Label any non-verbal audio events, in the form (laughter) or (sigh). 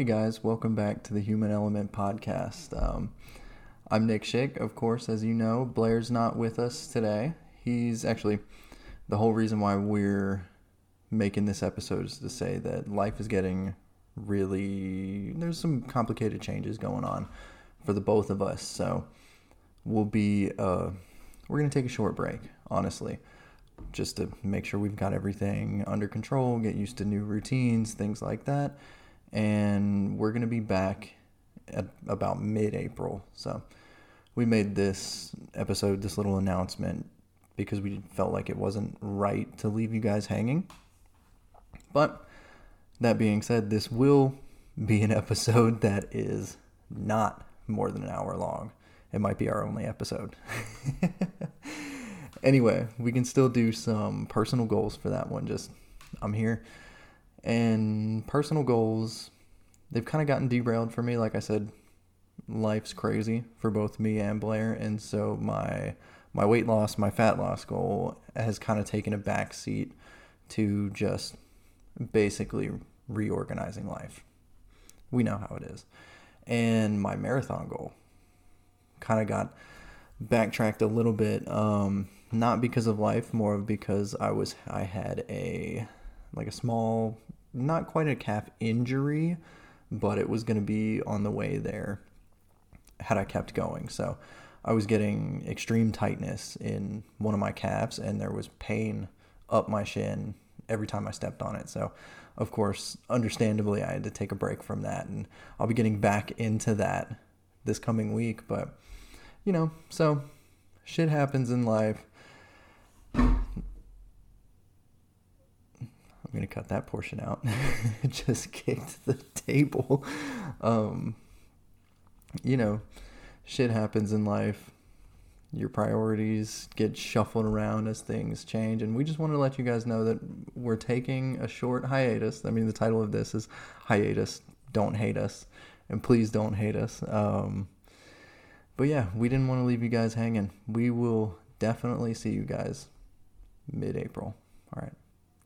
Hey guys, welcome back to the Human Element Podcast. Um, I'm Nick Schick, of course, as you know. Blair's not with us today. He's actually the whole reason why we're making this episode is to say that life is getting really there's some complicated changes going on for the both of us. So we'll be uh, we're gonna take a short break, honestly, just to make sure we've got everything under control, get used to new routines, things like that. And we're gonna be back at about mid-April. So we made this episode, this little announcement, because we felt like it wasn't right to leave you guys hanging. But that being said, this will be an episode that is not more than an hour long. It might be our only episode. (laughs) anyway, we can still do some personal goals for that one. Just, I'm here. And personal goals, they've kind of gotten derailed for me. Like I said, life's crazy for both me and Blair. And so my my weight loss, my fat loss goal has kind of taken a back seat to just basically reorganizing life. We know how it is. And my marathon goal kind of got backtracked a little bit um, not because of life more of because i was i had a like a small not quite a calf injury but it was going to be on the way there had i kept going so i was getting extreme tightness in one of my calves and there was pain up my shin every time i stepped on it so of course understandably i had to take a break from that and i'll be getting back into that this coming week but you know, so shit happens in life. Gonna cut that portion out. (laughs) Just kicked the table. Um, you know, shit happens in life. Your priorities get shuffled around as things change, and we just want to let you guys know that we're taking a short hiatus. I mean, the title of this is hiatus. Don't hate us, and please don't hate us. Um, but yeah, we didn't want to leave you guys hanging. We will definitely see you guys mid April. All right.